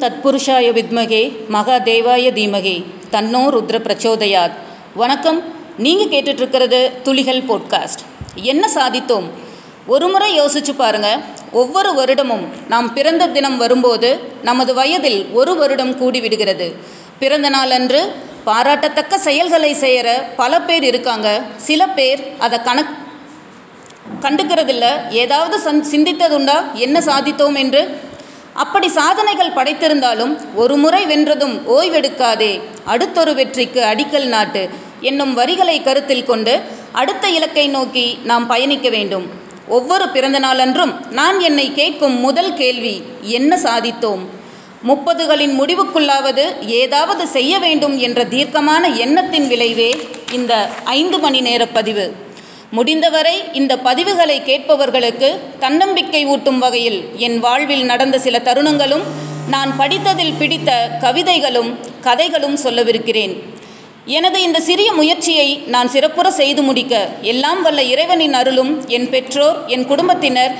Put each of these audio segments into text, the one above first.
தத்புருஷாய வித்மகே மகாதேவாய தீமகே தன்னோ ருத்ர பிரச்சோதயாத். வணக்கம். நீங்கள் கேட்டுட்ருக்கிறது துளிகள் போட்காஸ்ட் என்ன சாதித்தோம்? ஒரு முறை யோசிச்சு பாருங்கள் ஒவ்வொரு வருடமும் நாம் பிறந்த தினம் வரும்போது நமது வயதில் ஒரு வருடம் கூடிவிடுகிறது பிறந்த நாளன்று பாராட்டத்தக்க செயல்களை செய்கிற பல பேர் இருக்காங்க. சில பேர் அதை கணக் கண்டுக்கிறதில்ல. ஏதாவது சந் சிந்தித்ததுண்டா? என்ன சாதித்தோம் என்று அப்படி சாதனைகள் படைத்திருந்தாலும் ஒரு முறை வென்றதும் ஓய்வெடுக்காதே. அடுத்தொரு வெற்றிக்கு அடிக்கல் நாட்டு. என்னும் வரிகளை கருத்தில் கொண்டு அடுத்த இலக்கை நோக்கி நாம் பயணிக்க வேண்டும். ஒவ்வொரு பிறந்த நாளன்றும் நான் என்னை கேட்கும் முதல் கேள்வி என்ன சாதித்தோம்? முப்பதுகளின் முடிவுக்குள்ளாவது ஏதாவது செய்ய வேண்டும் என்ற தீர்க்கமான எண்ணத்தின் விளைவே இந்த ஐந்து மணி நேர பதிவு. முடிந்தவரை இந்த பதிவுகளை கேட்பவர்களுக்கு தன்னம்பிக்கை ஊட்டும் வகையில் என் வாழ்வில் நடந்த சில தருணங்களும் நான் படித்ததில் பிடித்த கவிதைகளும் கதைகளும் சொல்லவிருக்கிறேன். எனது இந்த சிறிய முயற்சியை நான் சிறப்புற செய்து முடிக்க எல்லாம் வல்ல இறைவனின் அருளும் என் பெற்றோர் என் குடும்பத்தினர்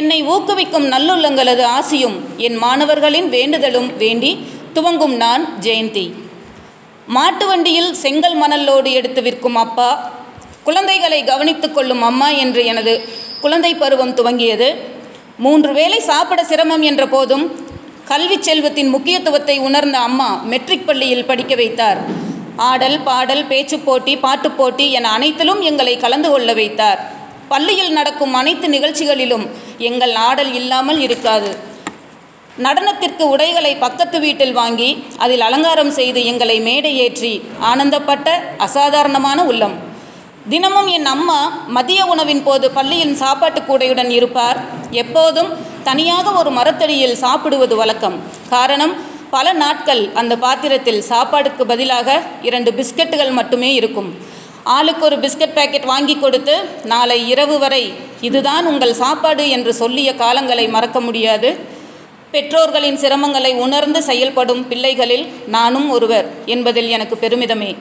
என்னை ஊக்குவிக்கும் நல்லுள்ளங்களது ஆசியும் என் மாணவர்களின் வேண்டுதலும் வேண்டி துவங்கும் நான் ஜெயந்தி. மாட்டு வண்டியில் செங்கல் மணலோடு எடுத்து விற்கும் அப்பா குழந்தைகளை கவனித்து கொள்ளும் அம்மா என்று எனது குழந்தை பருவம் துவங்கியது. மூன்று வேளை சாப்பிட சிரமம் என்ற போதும் கல்வி செல்வத்தின் முக்கியத்துவத்தை உணர்ந்த அம்மா மெட்ரிக் பள்ளியில் படிக்க வைத்தார். ஆடல் பாடல் பேச்சுப் போட்டி பாட்டுப் போட்டி என அனைத்திலும் எங்களை கலந்து கொள்ள வைத்தார். பள்ளியில் நடக்கும் அனைத்து நிகழ்ச்சிகளிலும் எங்கள் ஆடல் இல்லாமல் இருக்காது. நடனத்திற்கு உடைகளை பக்கத்து வீட்டில் வாங்கி அதில் அலங்காரம் செய்து எங்களை மேடை ஏற்றி ஆனந்தப்பட்ட அசாதாரணமான உள்ளம். தினமும் என் அம்மா மதிய உணவின் போது பள்ளியின் சாப்பாட்டு கூடையுடன் இருப்பார். எப்போதும் தனியாக ஒரு மரத்தடியில் சாப்பிடுவது வழக்கம். காரணம் பல நாட்கள் அந்த பாத்திரத்தில் சாப்பாடுக்கு பதிலாக இரண்டு பிஸ்கட்டுகள் மட்டுமே இருக்கும். ஆளுக்கு ஒரு பிஸ்கட் பேக்கெட் வாங்கி கொடுத்து நாளை இரவு வரை இதுதான் உங்கள் சாப்பாடு என்று சொல்லிய காலங்களை மறக்க முடியாது. பெற்றோர்களின் சிரமங்களை உணர்ந்து செயல்படும் பிள்ளைகளில் நானும் ஒருவர் என்பதில் எனக்கு பெருமிதமே.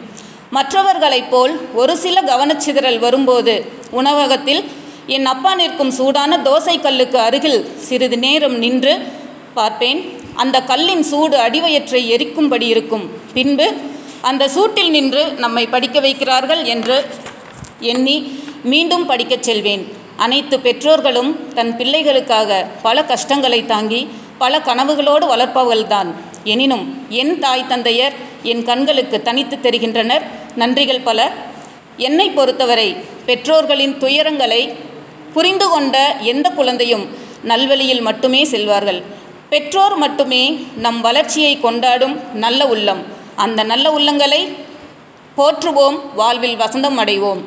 மற்றவர்களைப் போல் ஒரு சில கவனச்சிதறல் வரும்போது உணவகத்தில் என் அப்பா நிற்கும் சூடான தோசை கல்லுக்கு அருகில் சிறிது நேரம் நின்று பார்ப்பேன். அந்த கல்லின் சூடு அடிவயற்றை எரிக்கும்படி இருக்கும். பின்பு அந்த சூட்டில் நின்று நம்மை படிக்க வைக்கிறார்கள் என்று எண்ணி மீண்டும் படிக்கச் செல்வேன். அனைத்து பெற்றோர்களும் தன் பிள்ளைகளுக்காக பல கஷ்டங்களை தாங்கி பல கனவுகளோடு வளர்ப்பவள்தான். எனினும் என் தாய் தந்தையர் என் கண்களுக்கு தனித்து தெரிகின்றனர். நன்றிகள் பல. என்னை பொறுத்தவரை பெற்றோர்களின் துயரங்களை புரிந்து கொண்ட எந்த குழந்தையும் நல்வழியில் மட்டுமே செல்வார்கள். பெற்றோர் மட்டுமே நம் வளர்ச்சியை கொண்டாடும் நல்ல உள்ளம். அந்த நல்ல உள்ளங்களை போற்றுவோம் வாழ்வில் வசந்தம் அடைவோம்.